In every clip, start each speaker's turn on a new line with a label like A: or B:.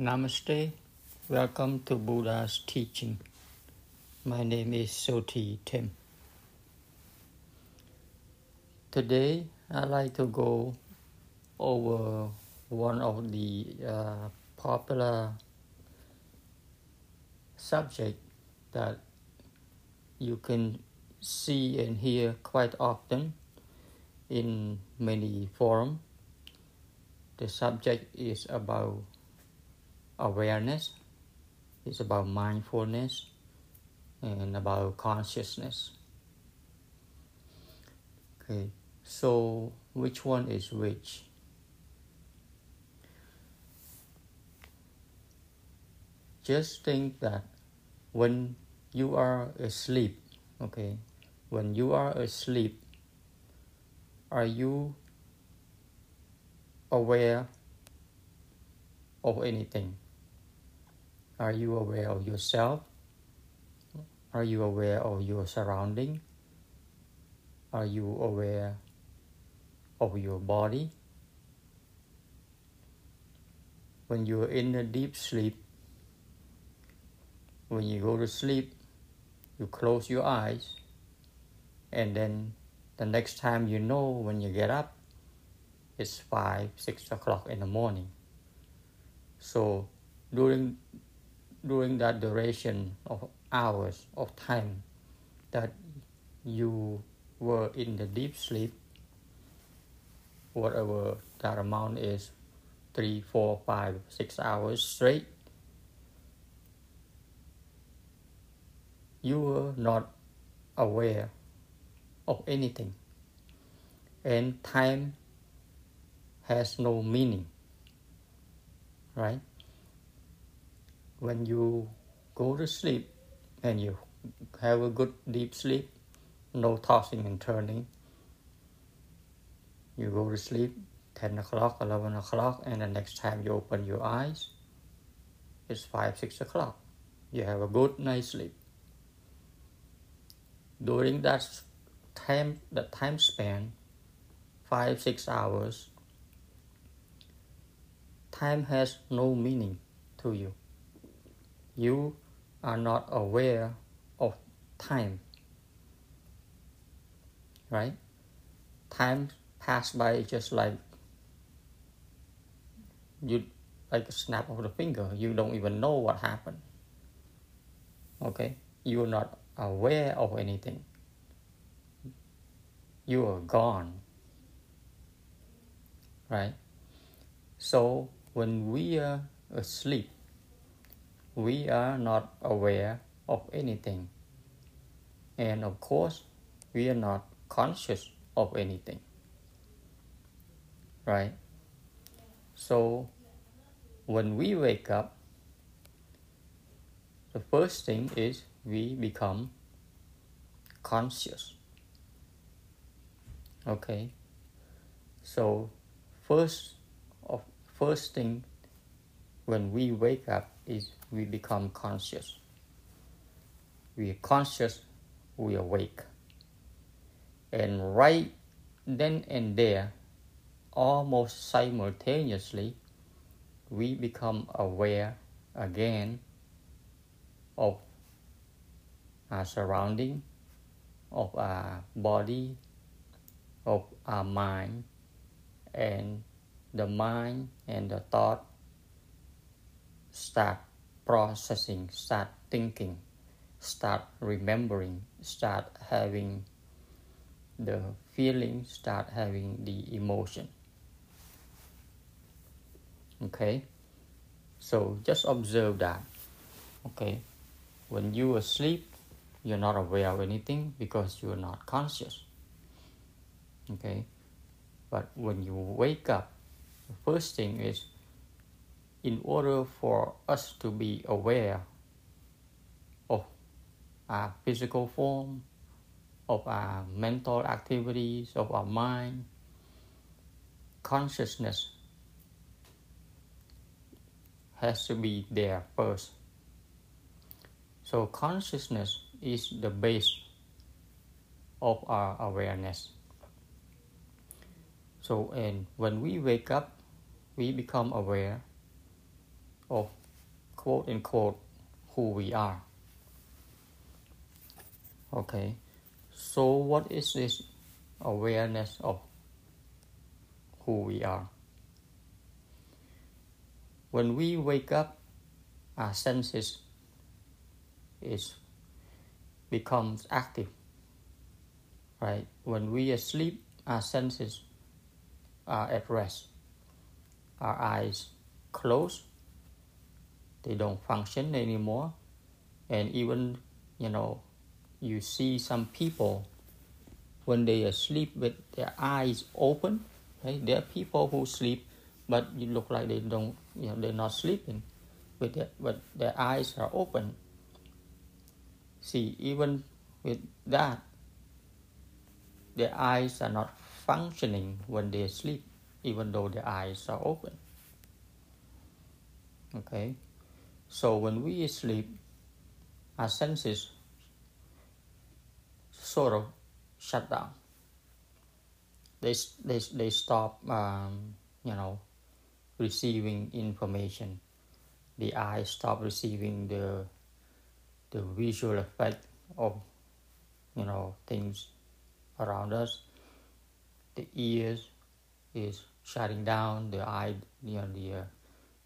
A: Namaste. Welcome to Buddha's teaching. My name is Soti Tim. Today, I'd like to go over one of the uh, popular subject that you can see and hear quite often in many forums. The subject is about awareness, it's about mindfulness, and about consciousness. Okay, so which one is which? Just think that when you are asleep, okay, when you are asleep, are you aware of anything? Are you aware of yourself? Are you aware of your surrounding? Are you aware of your body? When you're in a deep sleep, when you go to sleep, you close your eyes, and then the next time you know when you get up, it's five, six o'clock in the morning. So during during that duration of hours of time that you were in the deep sleep, whatever that amount is, three, four, five, six hours straight, you were not aware of anything. And time has no meaning, right? When you go to sleep and you have a good deep sleep, no tossing and turning, you go to sleep 10 o'clock, 11 o'clock, and the next time you open your eyes, it's 5, 6 o'clock. You have a good night's sleep. During that time, the time span, 5, 6 hours, time has no meaning to you you are not aware of time. Right? Time pass by just like you like a snap of the finger. You don't even know what happened. Okay? You are not aware of anything. You are gone. Right? So when we are asleep, we are not aware of anything. And of course, we are not conscious of anything. Right? So, when we wake up, the first thing is we become conscious. Okay? So, first of first thing when we wake up is we become conscious. We are conscious, we awake. And right then and there, almost simultaneously, we become aware again of our surrounding, of our body, of our mind, and the mind and the thought start processing, start thinking, start remembering, start having the feeling, start having the emotion. Okay, so just observe that. Okay, when you are asleep, you're not aware of anything because you're not conscious. Okay, but when you wake up, the first thing is in order for us to be aware of our physical form, of our mental activities, of our mind, consciousness has to be there first. So, consciousness is the base of our awareness. So, and when we wake up, we become aware of quote unquote who we are. Okay, so what is this awareness of who we are? When we wake up, our senses is becomes active. Right? When we asleep, our senses are at rest. Our eyes closed. They don't function anymore. And even, you know, you see some people when they are asleep with their eyes open. Right? There are people who sleep, but you look like they don't, you know, they're not sleeping, with their, but their eyes are open. See, even with that, their eyes are not functioning when they sleep, even though their eyes are open. Okay, so when we sleep, our senses sort of shut down. They they they stop, um, you know, receiving information. The eyes stop receiving the the visual effect of you know things around us the ears is shutting down the eye you know the uh,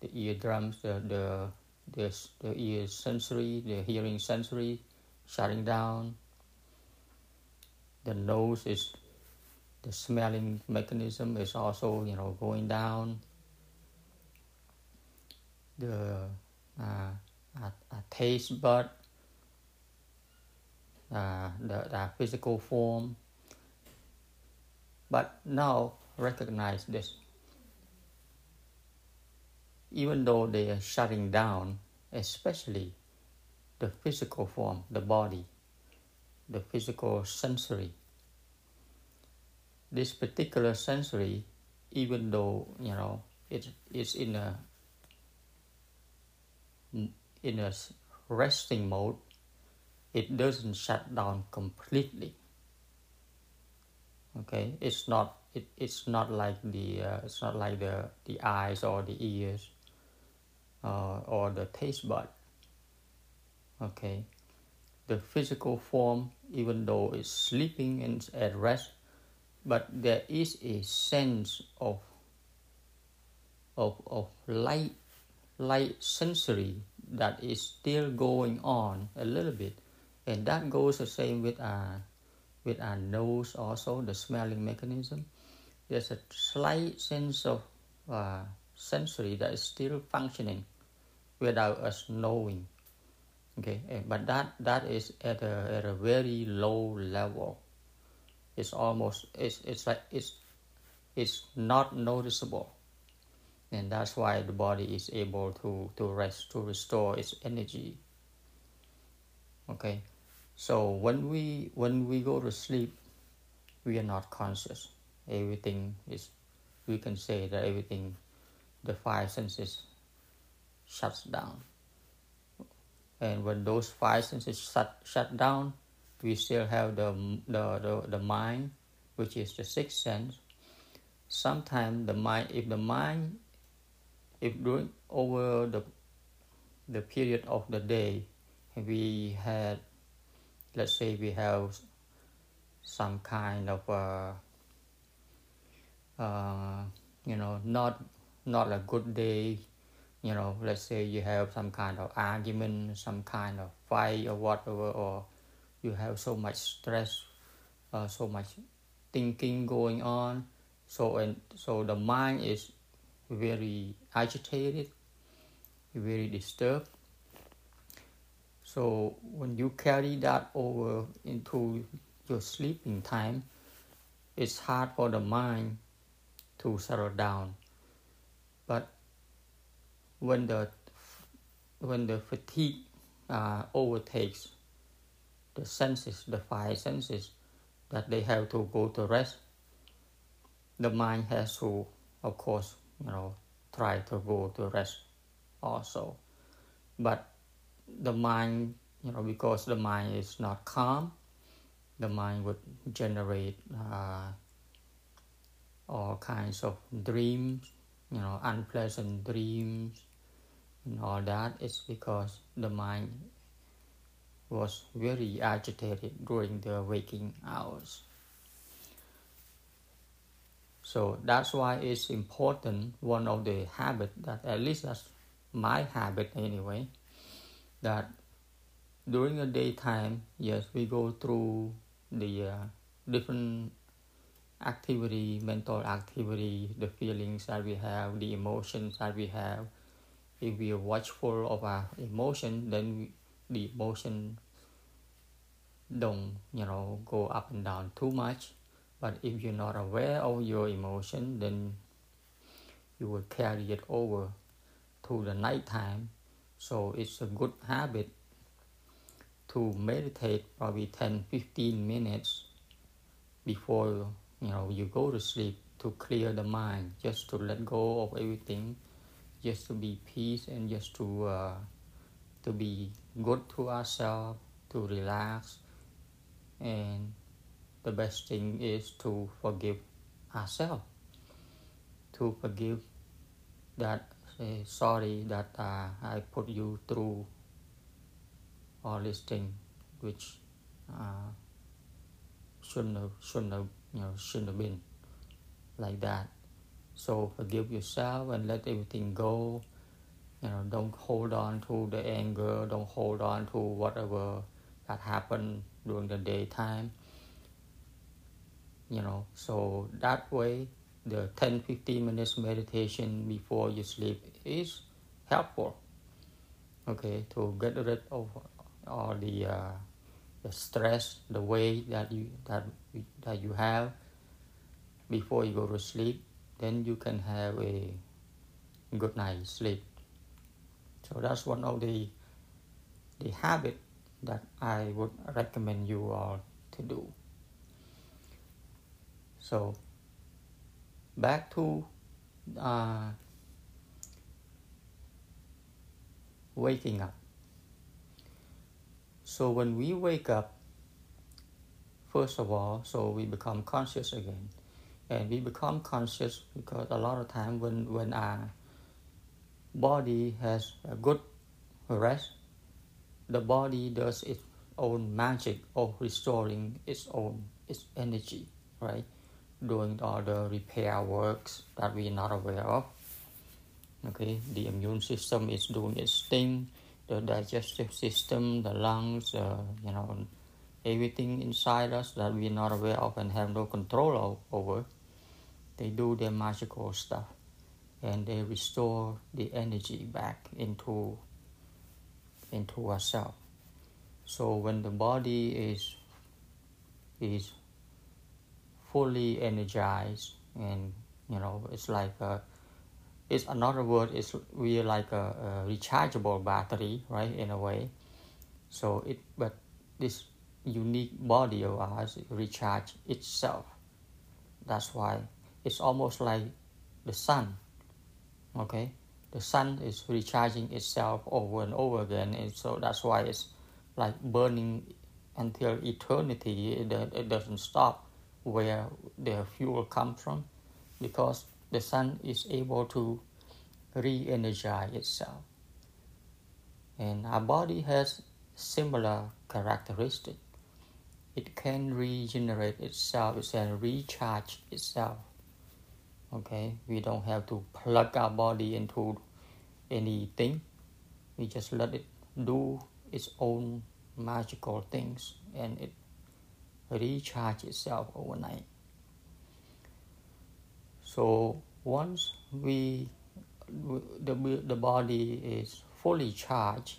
A: the eardrums the the the, the ear sensory the hearing sensory shutting down the nose is the smelling mechanism is also you know going down the uh, a, a taste bud uh, the, the physical form. But now recognize this. Even though they are shutting down, especially the physical form, the body, the physical sensory. This particular sensory, even though you know it is in a in a resting mode, it doesn't shut down completely. Okay? It's not it, it's not like the uh, it's not like the the eyes or the ears uh, or the taste bud. Okay. The physical form even though it's sleeping and at rest but there is a sense of of of light light sensory that is still going on a little bit. And that goes the same with our with our nose also the smelling mechanism. There's a slight sense of uh, sensory that is still functioning without us knowing. Okay eh, but that that is at a, at a very low level. It's almost it's it's like it's it's not noticeable. And that's why the body is able to to rest to restore its energy. Okay so when we when we go to sleep, we are not conscious. Everything is we can say that everything the five senses shuts down. And when those five senses shut shut down, we still have the the, the, the mind, which is the sixth sense. Sometimes the mind if the mind if during over the the period of the day we had let's say we have some kind of uh, uh, you know not not a good day you know let's say you have some kind of argument some kind of fight or whatever or you have so much stress uh, so much thinking going on so and so the mind is very agitated very disturbed so when you carry that over into your sleeping time, it's hard for the mind to settle down. When the when the fatigue uh, overtakes the senses, the five senses, that they have to go to rest, the mind has to, of course, you know, try to go to rest also. But the mind, you know, because the mind is not calm, the mind would generate uh, all kinds of dreams, you know, unpleasant dreams, and all that is because the mind was very agitated during the waking hours. So that's why it's important. One of the habit that at least that's my habit anyway. That during the daytime, yes, we go through the uh, different activity, mental activity, the feelings that we have, the emotions that we have. If we are watchful of our emotion, then the emotion don't you know go up and down too much but if you're not aware of your emotion then you will carry it over to the night time so it's a good habit to meditate probably 10 15 minutes before you know you go to sleep to clear the mind just to let go of everything just to be peace and just to uh, to be good to ourselves to relax. And the best thing is to forgive ourselves to forgive that say sorry that uh, I put you through all these things which uh, shouldn't have shouldn't have you know shouldn't have been like that. So forgive yourself and let everything go. You know don't hold on to the anger. Don't hold on to whatever that happened during the daytime. You know so that way the 10 15 minutes meditation before you sleep is helpful. Okay to get rid of all the uh, the stress the weight that you that that you have before you go to sleep then you can have a good night sleep so that's one of the the habit that I would recommend you all to do. So, back to uh, waking up. So, when we wake up, first of all, so we become conscious again. And we become conscious because a lot of time when, when our body has a good rest, the body does its own magic of restoring its own its energy, right? Doing all the repair works that we're not aware of. Okay, the immune system is doing its thing, the digestive system, the lungs, uh, you know, everything inside us that we're not aware of and have no control over. They do their magical stuff and they restore the energy back into into ourselves. So when the body is is fully energized and you know it's like a, it's another word is we are like a, a rechargeable battery right in a way so it but this unique body of ours recharge itself. That's why it's almost like the sun okay? The sun is recharging itself over and over again and so that's why it's like burning until eternity. It, it doesn't stop where the fuel comes from because the sun is able to re-energize itself. And our body has similar characteristic it can regenerate itself it can recharge itself okay? We don't have to plug our body into anything. We just let it do its own magical things and it recharge itself overnight. So once we the, the body is fully charged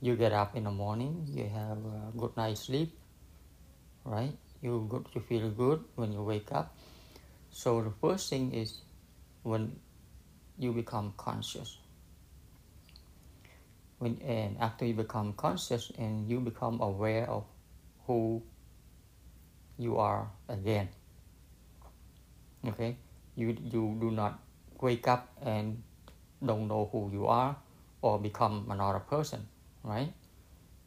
A: you get up in the morning you have a good night's sleep right you good you feel good when you wake up so the first thing is when you become conscious. When and after you become conscious and you become aware of who you are again. Okay? You you do not wake up and don't know who you are or become another person, right?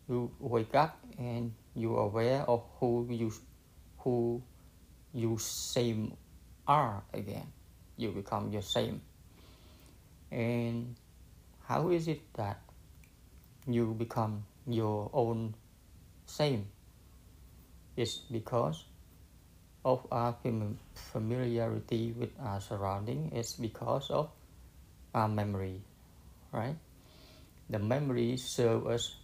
A: You wake up and you are aware of who you who you same are again. You become your same. And how is it that you become your own same? It's because of our familiarity with our surrounding. It's because of our memory, right? The memories serve us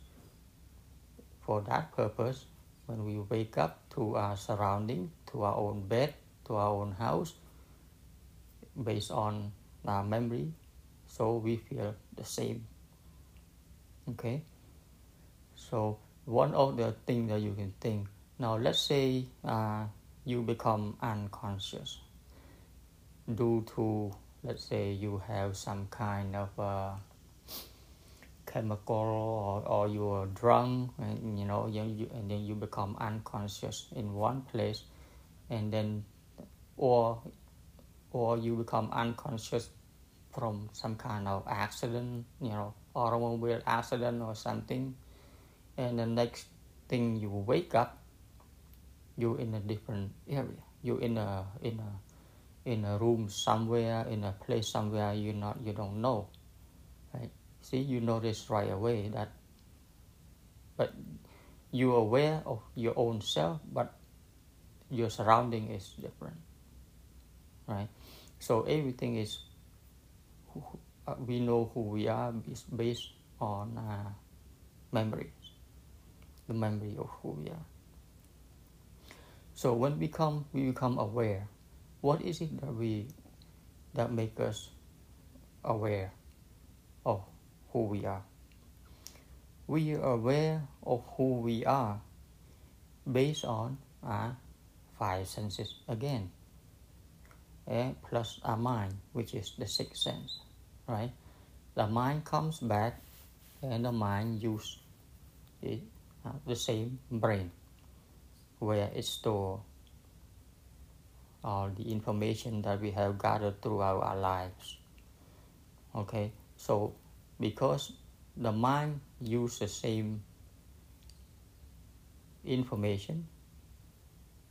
A: for that purpose when we wake up to our surrounding, to our own bed, to our own house, based on our memory, so we feel the same. Okay, so one of the things that you can think now, let's say uh, you become unconscious due to, let's say, you have some kind of uh, chemical or, or you are drunk and you know you, you, and then you become unconscious in one place and then or or you become unconscious from some kind of accident you know automobile accident or something and the next thing you wake up you're in a different area. You in a in a in a room somewhere in a place somewhere you not you don't know see you notice right away that but you're aware of your own self but your surrounding is different right? So everything is uh, we know who we are is based on uh, memories the memory of who we are. So when we come we become aware. What is it that we that make us aware of who we are. We are aware of who we are based on our five senses again, and plus our mind, which is the sixth sense, right? The mind comes back, and the mind uses it, uh, the same brain, where it stores all the information that we have gathered throughout our lives. Okay, so because the mind uses the same information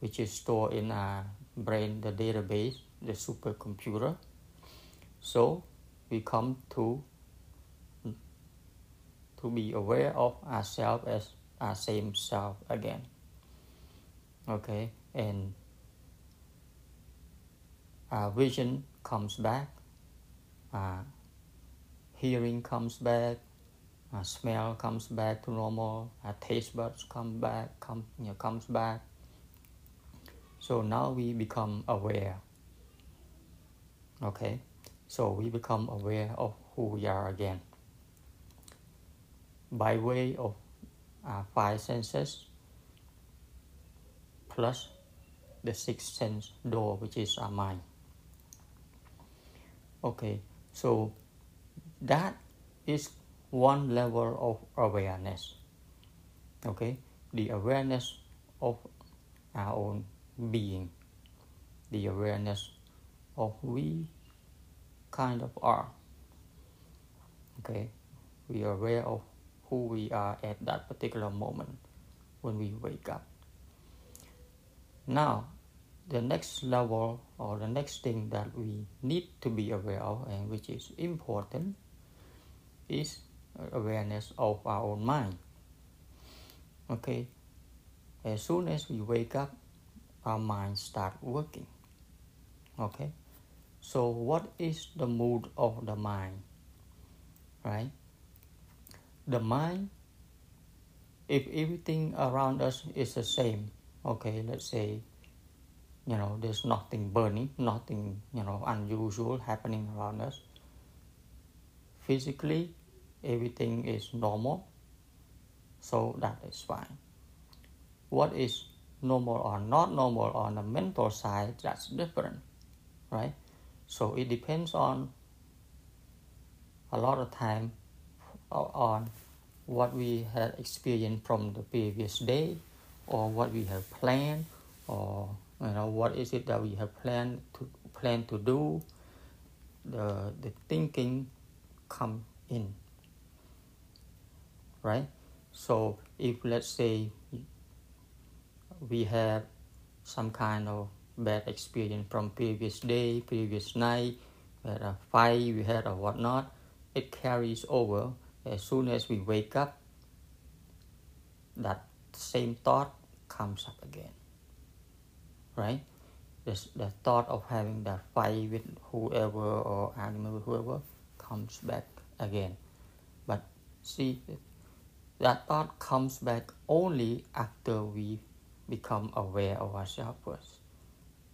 A: which is stored in our brain the database the supercomputer. So we come to to be aware of ourselves as our same self again. Okay and our vision comes back uh, hearing comes back, uh, smell comes back to normal, uh, taste buds come back, come, you know, comes back. So now we become aware. Okay, so we become aware of who we are again. By way of uh, five senses plus the sixth sense door, which is our mind. Okay, so that is one level of awareness. Okay? The awareness of our own being. The awareness of we kind of are. Okay? We are aware of who we are at that particular moment when we wake up. Now the next level or the next thing that we need to be aware of and which is important is awareness of our own mind. Okay, as soon as we wake up, our mind start working. Okay, so what is the mood of the mind? Right, the mind. If everything around us is the same, okay, let's say, you know, there's nothing burning, nothing, you know, unusual happening around us physically everything is normal so that is fine. What is normal or not normal on the mental side that's different right? So it depends on a lot of time on what we had experienced from the previous day or what we have planned or you know what is it that we have planned to plan to do. The the thinking come in right? So if let's say we have some kind of bad experience from previous day previous night we had a fight we had a whatnot it carries over. As soon as we wake up that same thought comes up again right? The, the thought of having that fight with whoever or animal whoever comes back again. But see that thought comes back only after we become aware of ourselves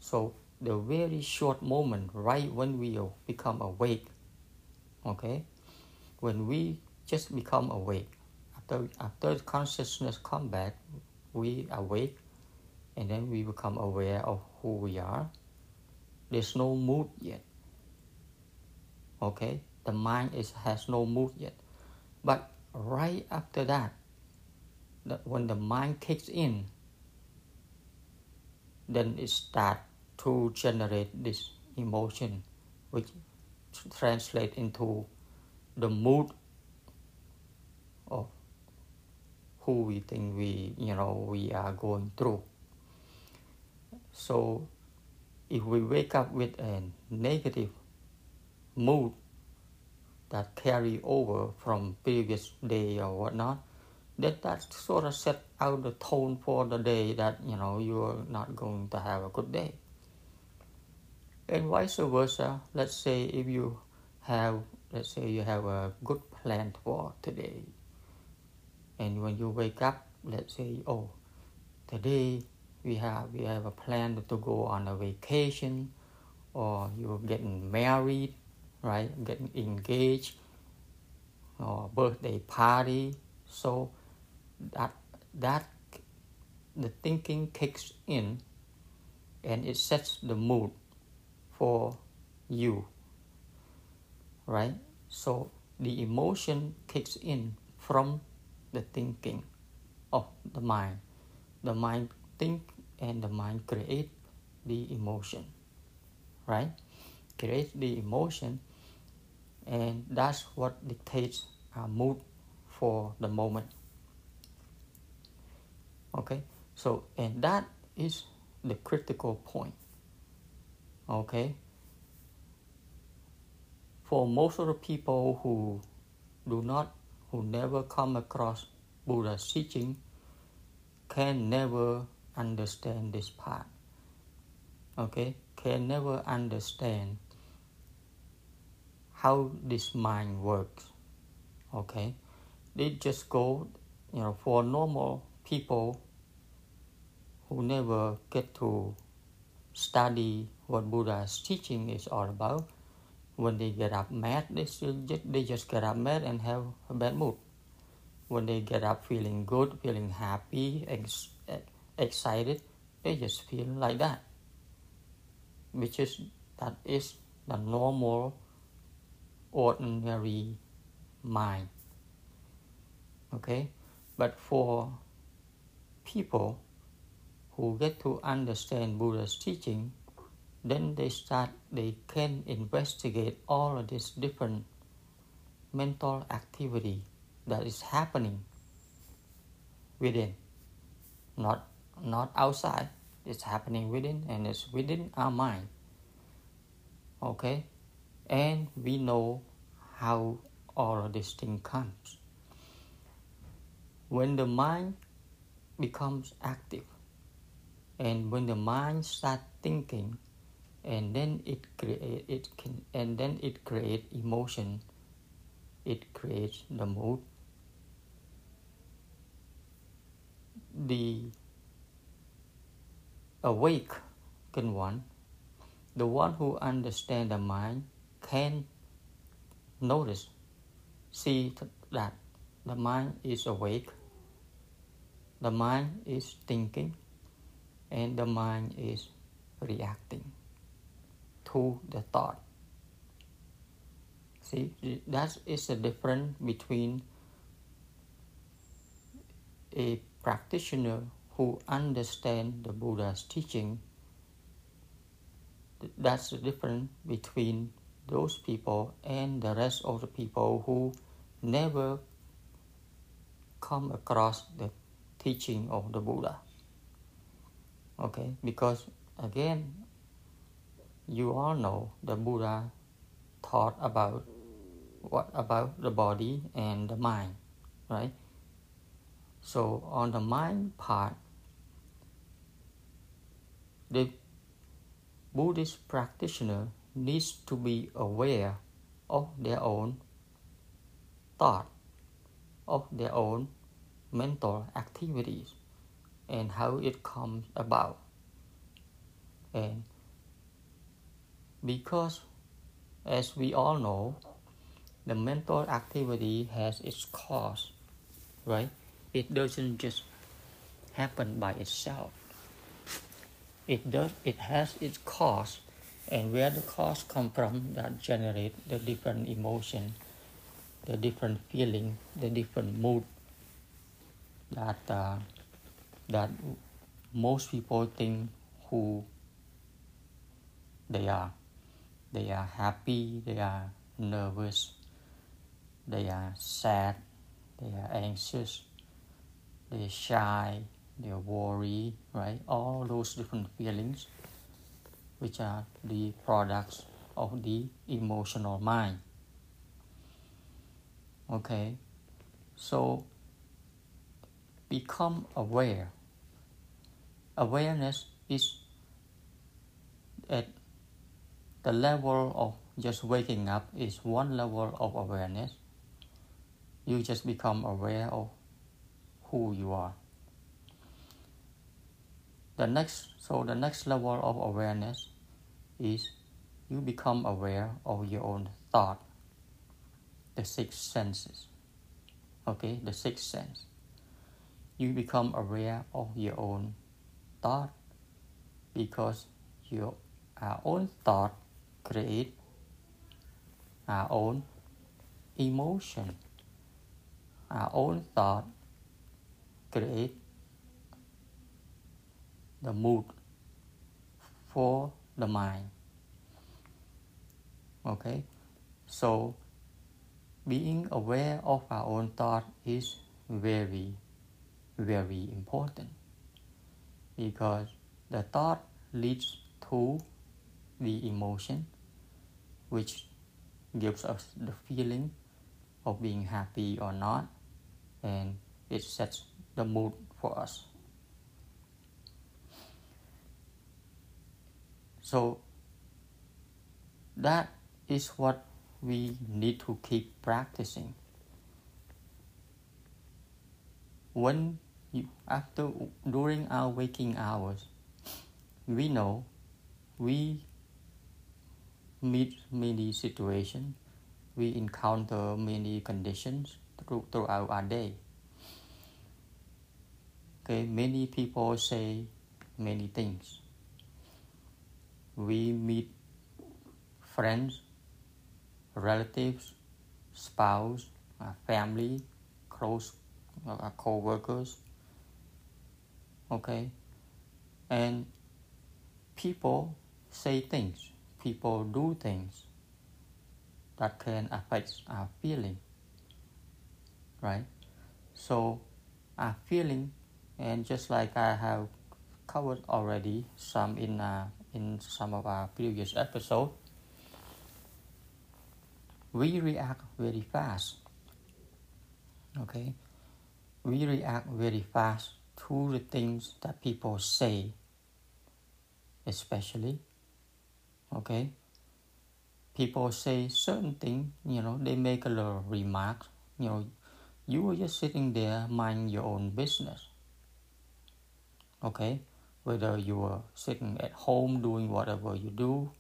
A: so the very short moment right when we become awake okay? When we just become awake after after consciousness come back we awake and then we become aware of who we are. There's no mood yet okay? The mind is has no mood yet. But right after that, that when the mind kicks in then it start to generate this emotion which translate into the mood of who we think we you know we are going through. So if we wake up with a negative mood that carry over from previous day or whatnot that that sort of set out the tone for the day that you know you're not going to have a good day. And vice versa let's say if you have let's say you have a good plan for today. And when you wake up let's say oh today we have we have a plan to go on a vacation or you're getting married right? Getting engaged or birthday party. So that that the thinking kicks in and it sets the mood for you right? So the emotion kicks in from the thinking of the mind. The mind think and the mind create the emotion right? Create the emotion and that's what dictates our mood for the moment. Okay? So and that is the critical point. Okay? For most of the people who do not who never come across buddha's teaching can never understand this part. Okay? Can never understand how this mind works okay they just go you know for normal people who never get to study what Buddha's teaching is all about. When they get up mad, they just, they just get up mad and have a bad mood. When they get up feeling good, feeling happy, ex- excited, they just feel like that. Which is that is the normal, ordinary mind. Okay, but for people who get to understand Buddha's teaching, then they start, they can investigate all of this different mental activity that is happening within, not, not outside. It's happening within and it's within our mind. Okay? And we know how all of this thing comes. When the mind becomes active, and when the mind start thinking and then it create it can and then it create emotion it creates the mood the awake can one the one who understand the mind can notice see that the mind is awake the mind is thinking and the mind is reacting to the thought. See, that is the difference between a practitioner who understands the Buddha's teaching. That's the difference between those people and the rest of the people who never come across the teaching of the Buddha okay because again you all know the buddha taught about what about the body and the mind, right? So on the mind part, the Buddhist practitioner needs to be aware of their own thought, of their own mental activities, and how it comes about. And because, as we all know, the mental activity has its cause, right? It doesn't just happen by itself. It does. It has its cause, and where the cause come from, that generate the different emotion, the different feeling, the different mood that uh, that most people think who they are. They are happy. They are nervous they are sad, they are anxious, they're shy, they're worried, right? All those different feelings, which are the products of the emotional mind. Okay, so become aware. Awareness is at the level of just waking up is one level of awareness you just become aware of who you are. The next, so the next level of awareness is you become aware of your own thought, the six senses. Okay, the sixth sense. You become aware of your own thought because your our own thought create our own emotion our own thought create the mood for the mind okay so being aware of our own thought is very very important because the thought leads to the emotion which gives us the feeling of being happy or not and it sets the mood for us. So that is what we need to keep practicing. When you, after during our waking hours, we know we meet many situations, we encounter many conditions through, throughout our day. Okay, many people say many things. We meet friends, relatives, spouse, uh, family, close uh, co-workers. Okay, and people say things, people do things that can affect our feeling right? So our feeling, and just like I have covered already some in uh, in some of our previous episodes, we react very fast. Okay, we react very fast to the things that people say, especially. Okay, people say certain things. You know, they make a little remark, You know, you were just sitting there mind your own business okay whether you were sitting at home doing whatever you do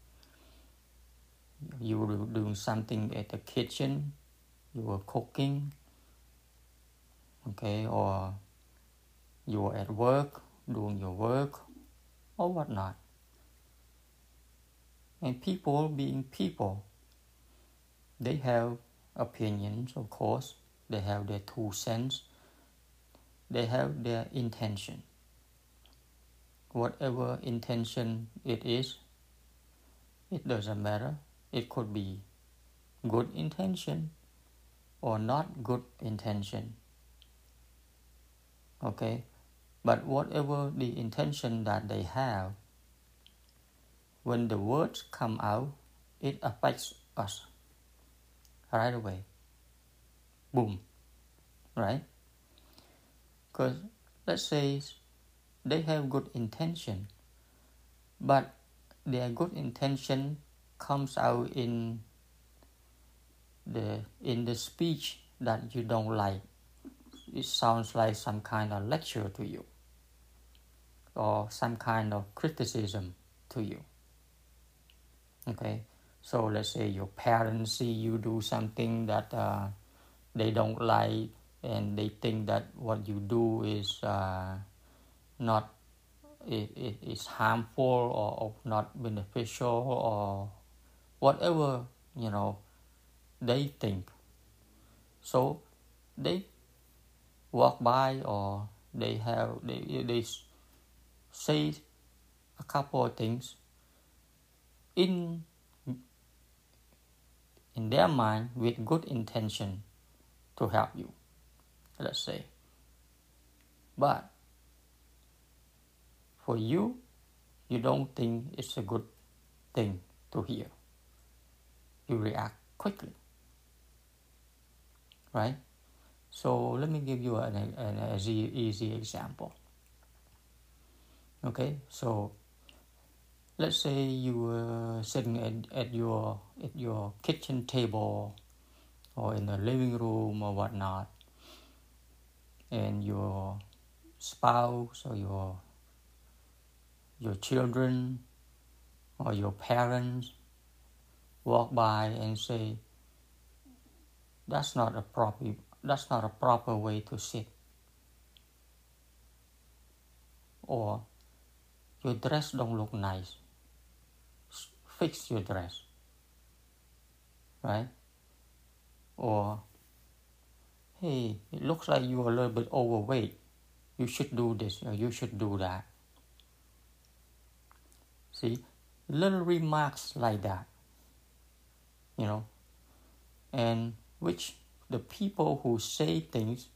A: you were doing something at the kitchen you were cooking okay or you were at work doing your work or whatnot and people being people they have opinions of course they have their two cents, they have their intention. Whatever intention it is, it doesn't matter. It could be good intention or not good intention. Okay? But whatever the intention that they have, when the words come out, it affects us. right away. Boom. Right? Because let's say they have good intention, but their good intention comes out in the in the speech that you don't like. It sounds like some kind of lecture to you or some kind of criticism to you. Okay, so let's say your parents see you do something that uh, they don't like and they think that what you do is uh, not it, it is harmful or, or not beneficial or whatever you know they think. So they walk by or they have they, they say a couple of things. In in their mind with good intention to help you let's say. But for you you don't think it's a good thing to hear you react quickly. Right? So let me give you an, an, an easy, easy example. Okay? So let's say you were sitting at, at your at your kitchen table or in the living room or whatnot and your spouse or your your children or your parents walk by and say that's not a proper that's not a proper way to sit. Or your dress don't look nice. Fix your dress. Right? Or hey it looks like you're a little bit overweight. You should do this or you should do that. See? Little remarks like that you know and which the people who say things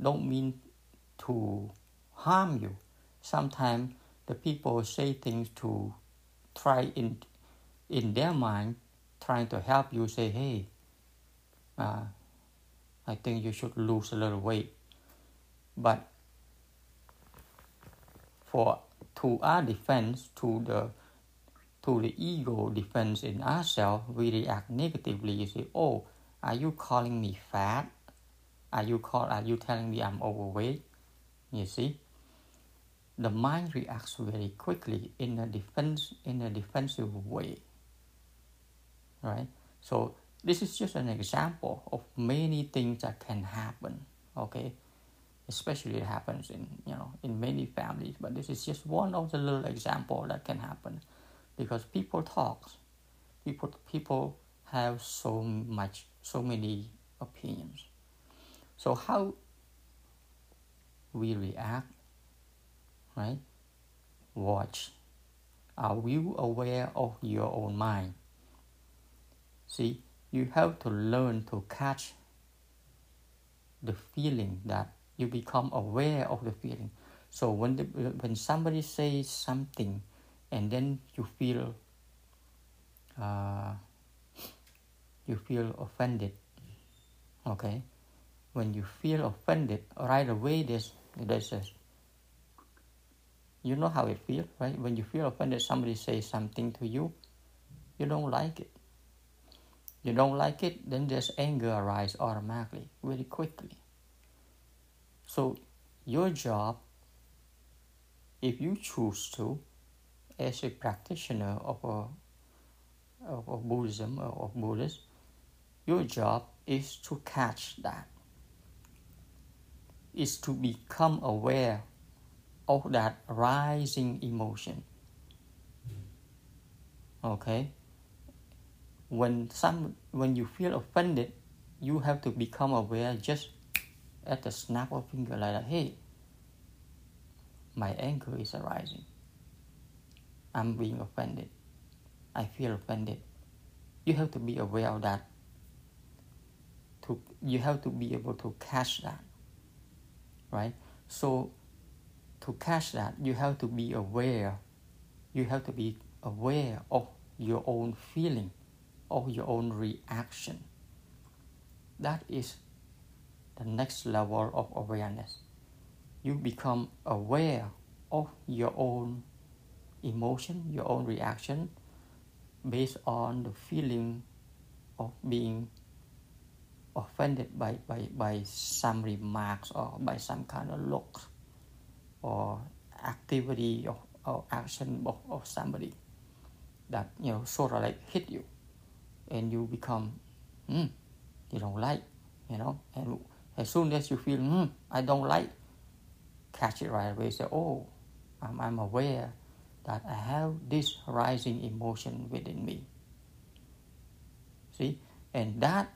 A: don't mean to harm you. Sometimes the people say things to try in in their mind trying to help you say hey uh, i think you should lose a little weight. But for to our defense to the to the ego defense in ourselves we react negatively. You say oh are you calling me fat? Are you call are you telling me i'm overweight? You see the mind reacts very quickly in a defense in a defensive way right? So this is just an example of many things that can happen okay? Especially it happens in you know in many families but this is just one of the little example that can happen because people talk people people have so much so many opinions so how we react right? Watch. Are you aware of your own mind? See, you have to learn to catch the feeling that you become aware of the feeling. So when the, when somebody says something, and then you feel uh, you feel offended. Okay, when you feel offended, right away there's there's a you know how it feels, right? When you feel offended, somebody says something to you, you don't like it. You don't like it, then there's anger arise automatically, really quickly. So your job, if you choose to, as a practitioner of a of, Buddhism or of Buddhist, your job is to catch that. Is to become aware of that rising emotion. Okay? When some when you feel offended, you have to become aware just at the snap of finger like that. Hey, my anger is arising. I'm being offended. I feel offended. You have to be aware of that. To you have to be able to catch that. Right? So to catch that, you have to be aware. You have to be aware of your own feeling of your own reaction. That is the next level of awareness. You become aware of your own emotion, your own reaction based on the feeling of being offended by, by, by some remarks or by some kind of look or activity or, or action of, of somebody that you know sort of like hit you. And you become mm, you don't like you know? And as soon as you feel mm, i don't like catch it right away. Say oh I'm, I'm aware that i have this rising emotion within me. See? And that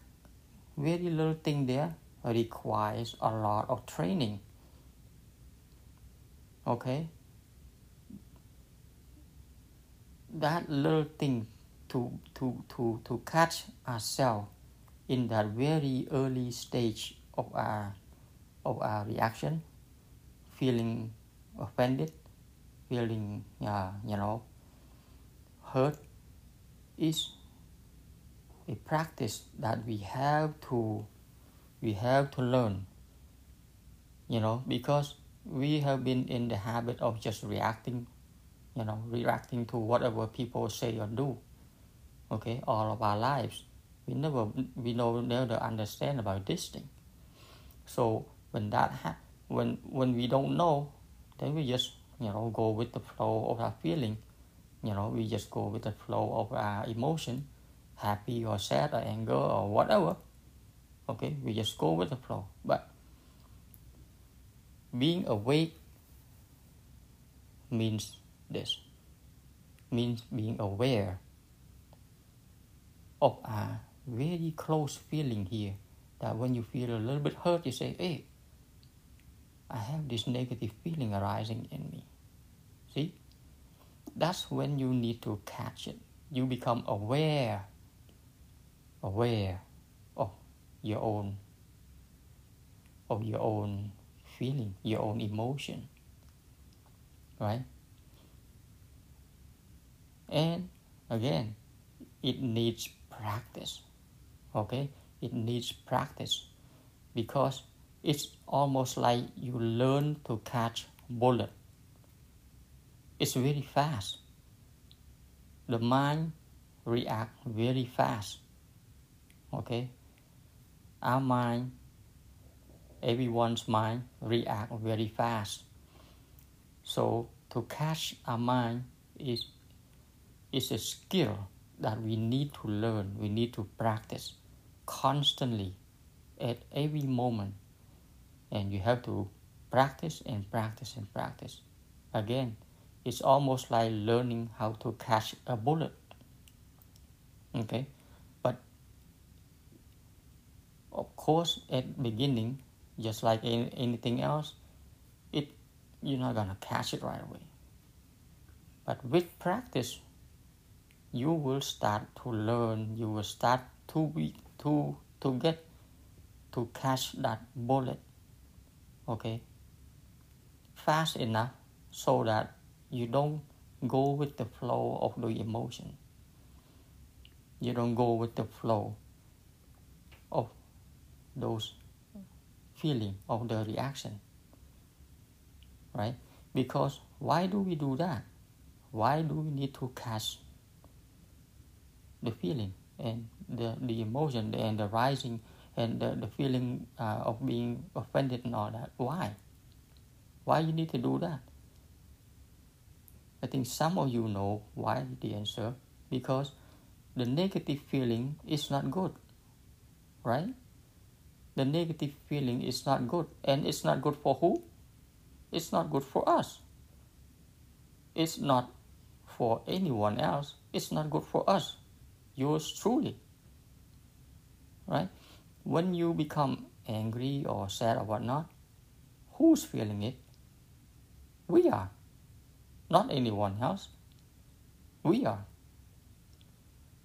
A: very little thing there requires a lot of training. Okay? That little thing to to to to catch ourselves in that very early stage of our of our reaction feeling offended feeling uh, you know hurt is a practice that we have to we have to learn you know because we have been in the habit of just reacting you know reacting to whatever people say or do okay all of our lives. We never we know never understand about this thing. So when that ha- when when we don't know then we just you know go with the flow of our feeling. You know we just go with the flow of our emotion happy or sad or anger or whatever. Okay we just go with the flow. But being awake means this. Means being aware of a very close feeling here that when you feel a little bit hurt you say hey i have this negative feeling arising in me see? That's when you need to catch it. You become aware aware of your own of your own feeling your own emotion right? And again it needs practice okay? It needs practice because it's almost like you learn to catch bullet it's very fast. The mind react very fast okay? Our mind everyone's mind react very fast. So to catch our mind is is a skill that we need to learn we need to practice constantly at every moment. And you have to practice and practice and practice. Again it's almost like learning how to catch a bullet. Okay? But of course at beginning just like in, anything else it you're not gonna catch it right away. But with practice you will start to learn you will start to be to to get to catch that bullet. Okay? Fast enough so that you don't go with the flow of the emotion. You don't go with the flow of those feeling of the reaction right? Because why do we do that? Why do we need to catch the feeling and the, the emotion and the rising and the, the feeling uh, of being offended and all that? Why? Why you need to do that i think some of you know why the answer because the negative feeling is not good right the negative feeling is not good. And it's not good for who? It's not good for us. It's not for anyone else. It's not good for us. Yours truly. Right? When you become angry or sad or whatnot, who's feeling it? We are. Not anyone else. We are.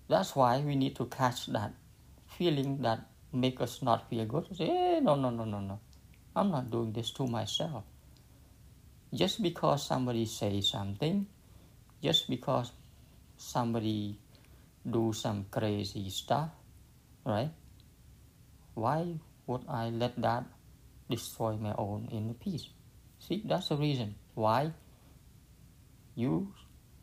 A: That's why we need to catch that feeling that make us not feel good. Say, hey, no, no, no, no, no. I'm not doing this to myself. Just because somebody says something, just because somebody do some crazy stuff, right? Why would I let that destroy my own inner peace? See, that's the reason why you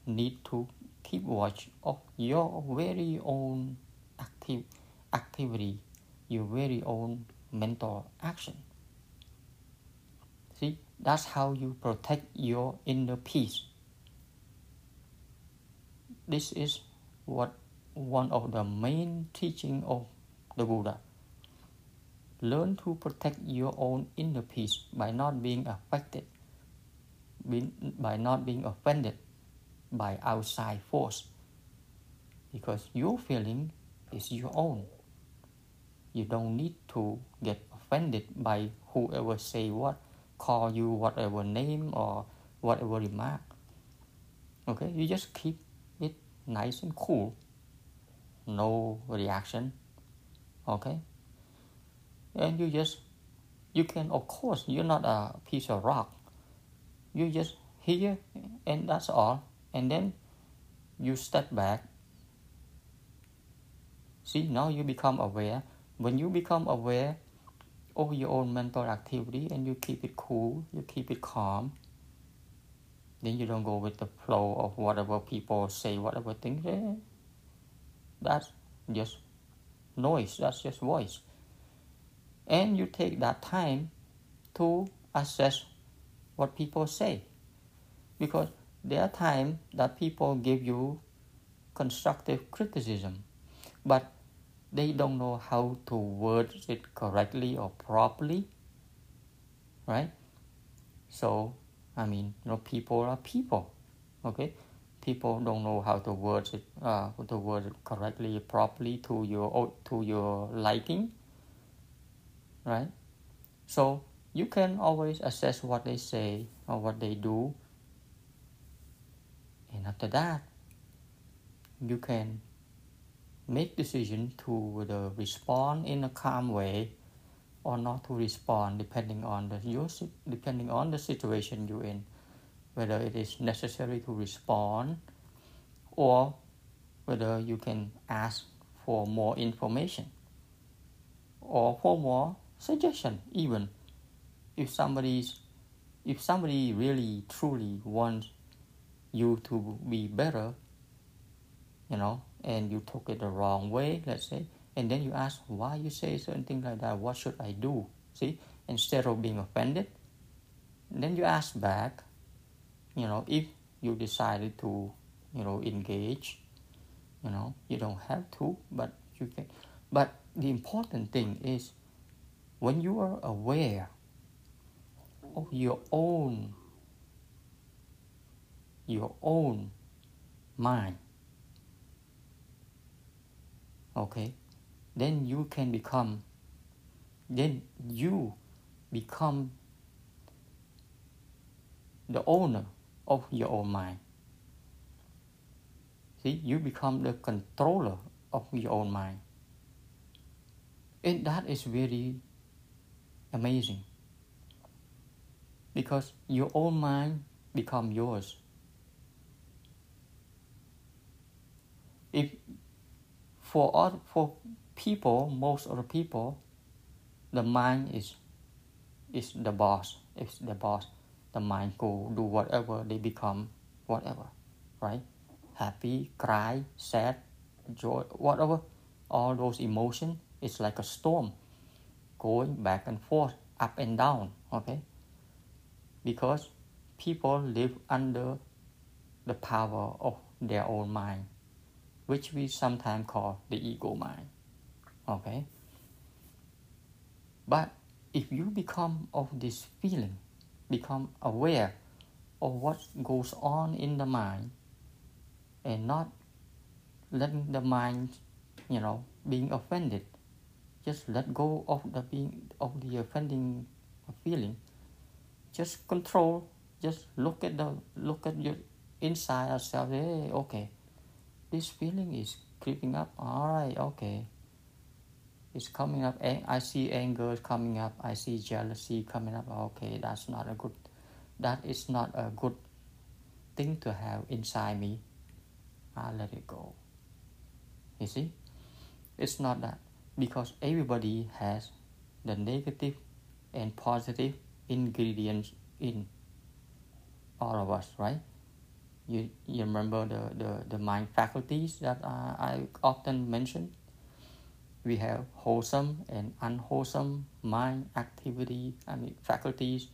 A: need to keep watch of your very own active activity, your very own mental action. See, that's how you protect your inner peace. This is what one of the main teaching of the Buddha. Learn to protect your own inner peace by not being affected, by not being offended by outside force. Because your feeling is your own. You don't need to get offended by whoever say what call you whatever name or whatever remark. Okay, you just keep it nice and cool, no reaction. Okay, and you just you can of course you're not a piece of rock. You just hear and that's all, and then you step back. See now you become aware. When you become aware, of your own mental activity and you keep it cool, you keep it calm. Then you don't go with the flow of whatever people say, whatever things. Eh, that's just noise, that's just voice. And you take that time to assess what people say. Because there are times that people give you constructive criticism, but they don't know how to word it correctly or properly right? So i mean you know people are people okay? People don't know how to word it uh, to word it correctly properly to your to your liking right? So you can always assess what they say or what they do. And after that you can make decision to whether respond in a calm way or not to respond depending on the your, depending on the situation you're in. Whether it is necessary to respond or whether you can ask for more information or for more suggestion even if somebody's if somebody really truly wants you to be better you know and you took it the wrong way, let's say, and then you ask why you say certain things like that, what should I do? See, instead of being offended, then you ask back, you know, if you decided to, you know, engage, you know, you don't have to, but you can. But the important thing is when you are aware your own your own mind. Okay? Then you can become then you become the owner of your own mind. See you become the controller of your own mind. And that is very amazing because your own mind become yours if for all for people, most of the people, the mind is is the boss. It's the boss. The mind go do whatever they become, whatever, right? Happy, cry, sad, joy, whatever. All those emotions, it's like a storm, going back and forth, up and down. Okay. Because people live under the power of their own mind which we sometimes call the ego mind. Okay? But if you become of this feeling, become aware of what goes on in the mind and not letting the mind, you know, being offended, just let go of the being of the offending feeling. Just control, just look at the look at your inside yourself. Hey, okay this feeling is creeping up. All right, okay. It's coming up. I see anger coming up. I see jealousy coming up. Okay, that's not a good. That is not a good thing to have inside me. I let it go. You see? It's not that because everybody has the negative and positive ingredients in all of us, right? You, you remember the, the, the mind faculties that uh, I often mention? We have wholesome and unwholesome mind activity, I mean faculties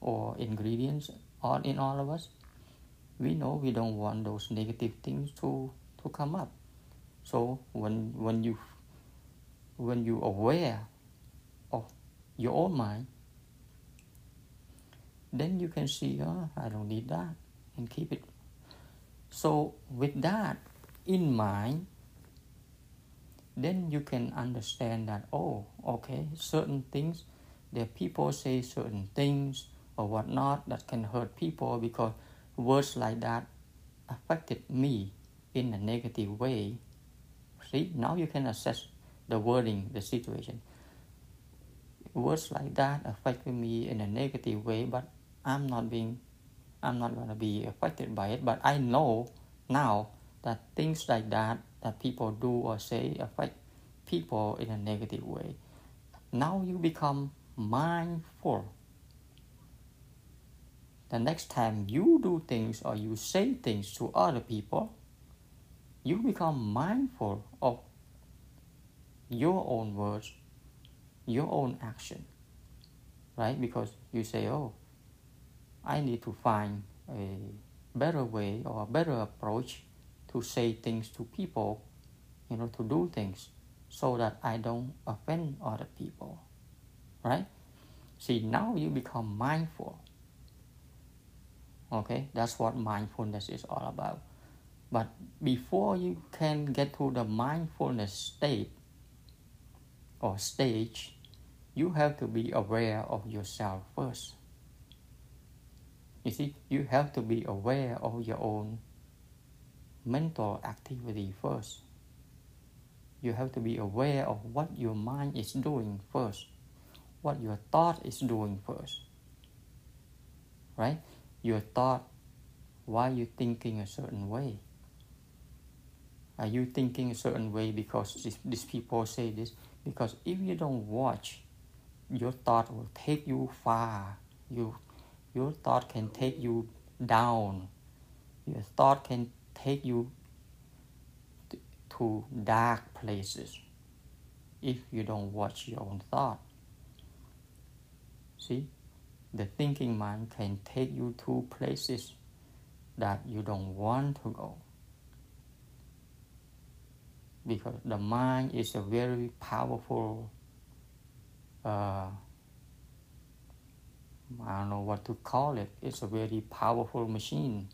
A: or ingredients all in all of us. We know we don't want those negative things to, to come up. So when when you when you aware of your own mind, then you can see, oh, I don't need that, and keep it. So with that in mind, then you can understand that oh, okay, certain things, there people say certain things or whatnot that can hurt people because words like that affected me in a negative way. See, now you can assess the wording, the situation. Words like that affected me in a negative way, but I'm not being, I'm not gonna be affected by it. But I know now that things like that that people do or say affect people in a negative way. Now you become mindful. The next time you do things or you say things to other people, you become mindful of your own words, your own action, right? Because you say, oh, I need to find a better way or a better approach to say things to people, you know, to do things so that I don't offend other people, right? See, now you become mindful. Okay, that's what mindfulness is all about. But before you can get to the mindfulness state, or stage, you have to be aware of yourself first. You see, you have to be aware of your own mental activity first. You have to be aware of what your mind is doing first, what your thought is doing first. Right? Your thought, why you thinking a certain way? Are you thinking a certain way because this, these people say this? Because if you don't watch, your thought will take you far. You, your thought can take you down. Your thought can take you to, dark places if you don't watch your own thought. See, the thinking mind can take you to places that you don't want to go because the mind is a very powerful uh, I don't know what to call it. It's a very powerful machine,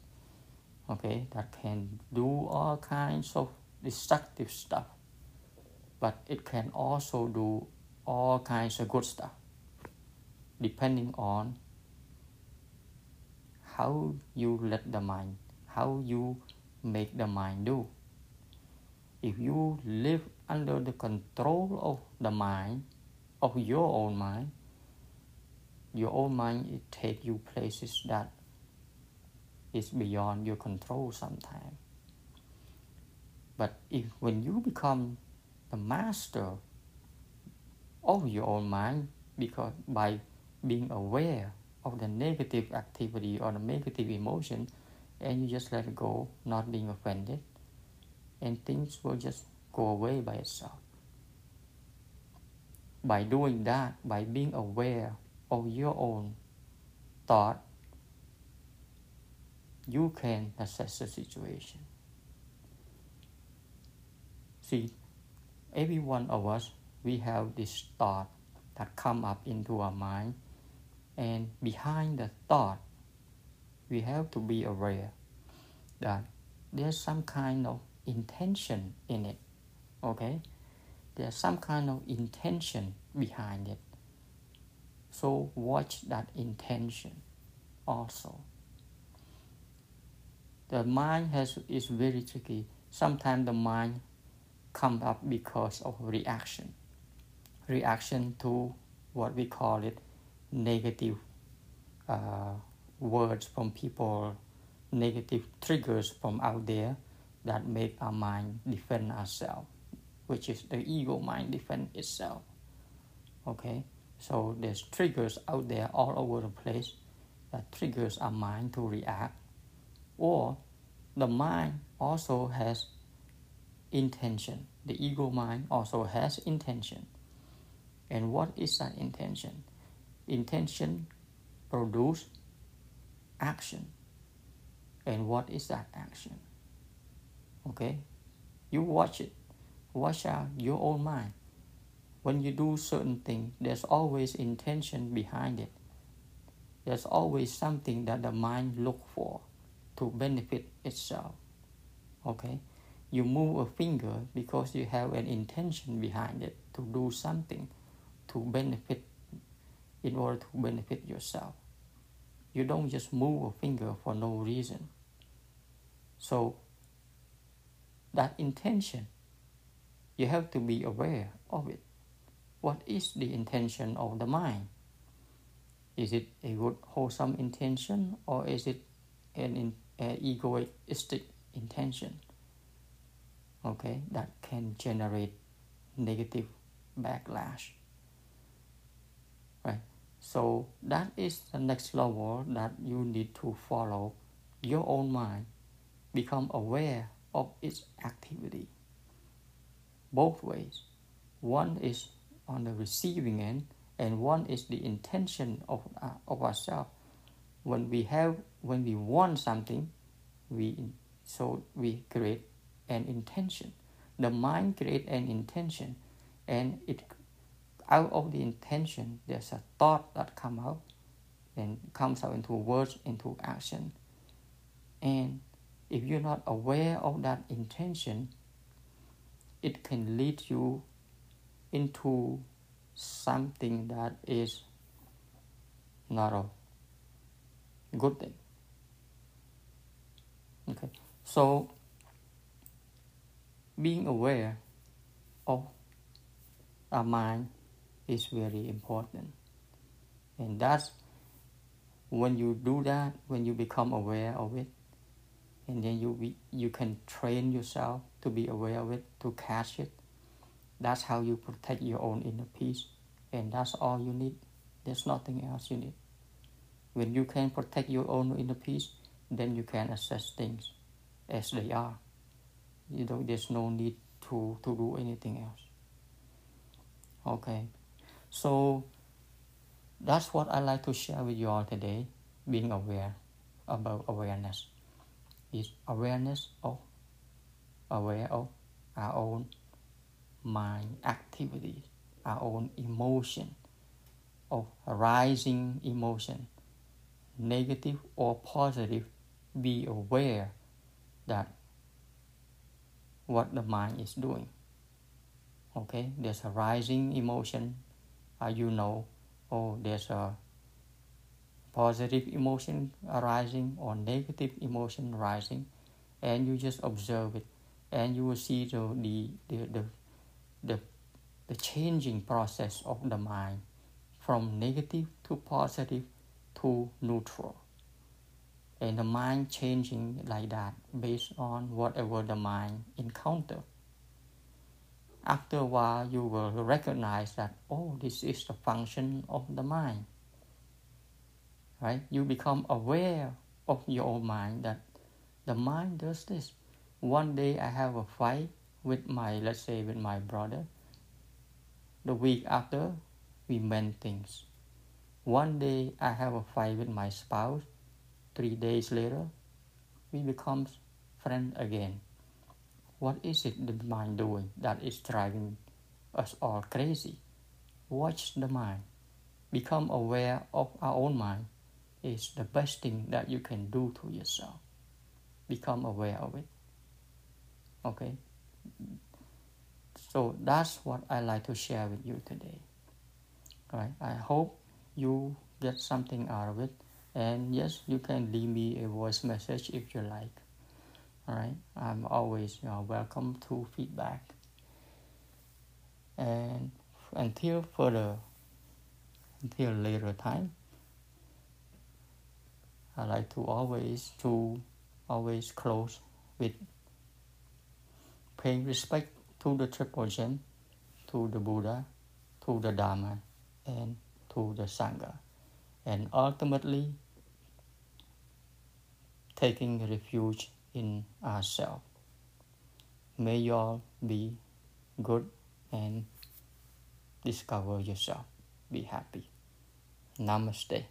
A: okay, that can do all kinds of destructive stuff, but it can also do all kinds of good stuff, depending on how you let the mind, how you make the mind do if you live under the control of the mind, of your own mind, your own mind it take you places that is beyond your control sometimes. But if when you become the master of your own mind, because by being aware of the negative activity or the negative emotion, and you just let it go, not being offended, and things will just go away by itself. By doing that, by being aware of your own thought, you can assess the situation. See, every one of us, we have this thought that come up into our mind, and behind the thought, we have to be aware that there's some kind of intention in it. Okay? There's some kind of intention behind it. So watch that intention also. The mind has is very tricky. Sometimes the mind comes up because of reaction. Reaction to what we call it negative uh, words from people, negative triggers from out there that make our mind defend ourselves, which is the ego mind defend itself. Okay, so there's triggers out there all over the place that triggers our mind to react, or the mind also has intention. The ego mind also has intention. And what is that intention? Intention produce action. And what is that action? Okay? You watch it. Watch out your own mind. When you do certain things, there's always intention behind it. There's always something that the mind look for to benefit itself. Okay? You move a finger because you have an intention behind it to do something to benefit in order to benefit yourself. You don't just move a finger for no reason. So that intention, you have to be aware of it. What is the intention of the mind? Is it a good, wholesome intention or is it an, an egoistic intention? Okay, that can generate negative backlash. Right, so that is the next level that you need to follow your own mind, become aware of its activity. Both ways. One is on the receiving end, and one is the intention of, uh, of ourselves. When we have, when we want something, we so we create an intention. The mind create an intention, and it out of the intention there's a thought that come out, and comes out into words, into action, and if you're not aware of that intention, it can lead you into something that is not a good thing. Okay, so being aware of our mind is very important, and that's when you do that, when you become aware of it, and then you you can train yourself to be aware of it to catch it that's how you protect your own inner peace and that's all you need. There's nothing else you need. When you can protect your own inner peace then you can assess things as they are. You know there's no need to to do anything else. Okay. So that's what i like to share with you all today being aware about awareness. Is awareness of aware of our own mind activity, our own emotion, of arising emotion, negative or positive, be aware that what the mind is doing. Okay, there's a rising emotion, uh, you know, oh, there's a positive emotion arising or negative emotion rising and you just observe it and you will see the the, the, the, the, the changing process of the mind from negative to positive to neutral and the mind changing like that based on whatever the mind encounter after a while you will recognize that oh this is the function of the mind right? You become aware of your own mind that the mind does this. One day I have a fight with my, let's say, with my brother. The week after, we mend things. One day I have a fight with my spouse. Three days later, we become friends again. What is it the mind doing that is driving us all crazy? Watch the mind. Become aware of our own mind is the best thing that you can do to yourself. Become aware of it. Okay? So that's what I like to share with you today. Right? I hope you get something out of it. And yes, you can leave me a voice message if you like. All right, I'm always you know, welcome to feedback. And until further, until later time, I like to always to always close with paying respect to the Triple Gem, to the Buddha, to the Dharma, and to the Sangha, and ultimately taking refuge in ourselves. May you all be good and discover yourself. Be happy. Namaste.